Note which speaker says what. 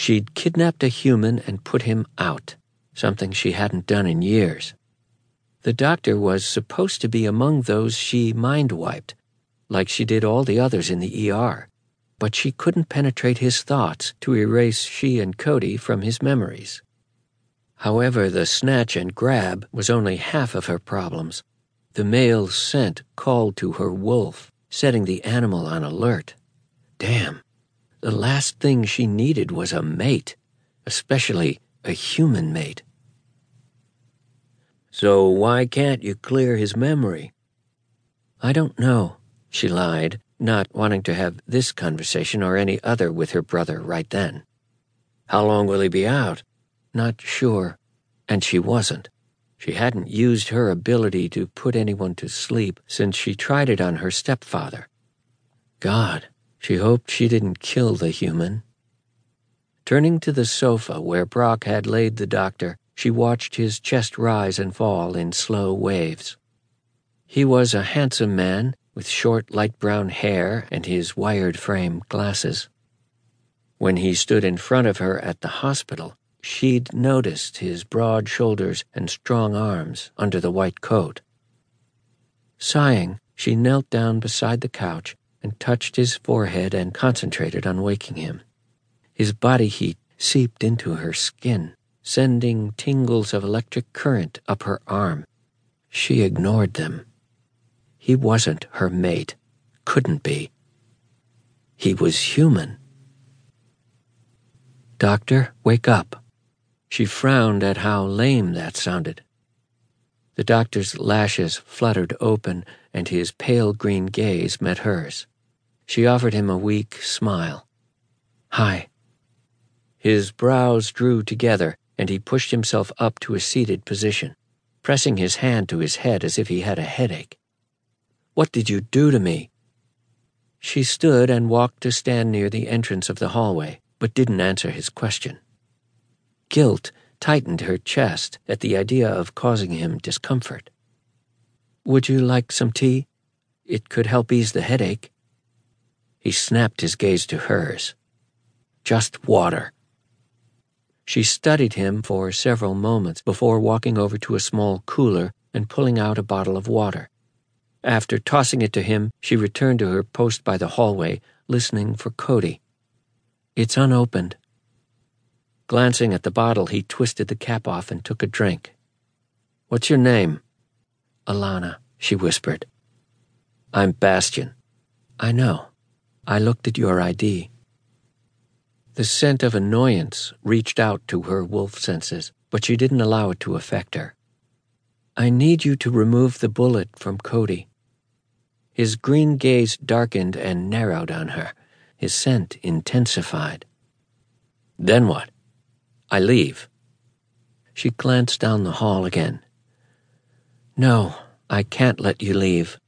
Speaker 1: She'd kidnapped a human and put him out, something she hadn't done in years. The doctor was supposed to be among those she mind wiped, like she did all the others in the ER, but she couldn't penetrate his thoughts to erase she and Cody from his memories. However, the snatch and grab was only half of her problems. The male scent called to her wolf, setting the animal on alert. Damn. The last thing she needed was a mate, especially a human mate. So why can't you clear his memory? I don't know, she lied, not wanting to have this conversation or any other with her brother right then. How long will he be out? Not sure. And she wasn't. She hadn't used her ability to put anyone to sleep since she tried it on her stepfather. God, she hoped she didn't kill the human. Turning to the sofa where Brock had laid the doctor, she watched his chest rise and fall in slow waves. He was a handsome man with short light brown hair and his wired frame glasses. When he stood in front of her at the hospital, she'd noticed his broad shoulders and strong arms under the white coat. Sighing, she knelt down beside the couch and touched his forehead and concentrated on waking him. His body heat seeped into her skin, sending tingles of electric current up her arm. She ignored them. He wasn't her mate, couldn't be. He was human. Doctor, wake up. She frowned at how lame that sounded. The doctor's lashes fluttered open, and his pale green gaze met hers. She offered him a weak smile. Hi. His brows drew together, and he pushed himself up to a seated position, pressing his hand to his head as if he had a headache. What did you do to me? She stood and walked to stand near the entrance of the hallway, but didn't answer his question. Guilt tightened her chest at the idea of causing him discomfort. Would you like some tea? It could help ease the headache. He snapped his gaze to hers. Just water. She studied him for several moments before walking over to a small cooler and pulling out a bottle of water. After tossing it to him, she returned to her post by the hallway, listening for Cody. It's unopened. Glancing at the bottle, he twisted the cap off and took a drink. What's your name? Alanna, she whispered. I'm Bastian. I know. I looked at your ID. The scent of annoyance reached out to her wolf senses, but she didn't allow it to affect her. I need you to remove the bullet from Cody. His green gaze darkened and narrowed on her. His scent intensified. Then what? I leave. She glanced down the hall again. No, I can't let you leave.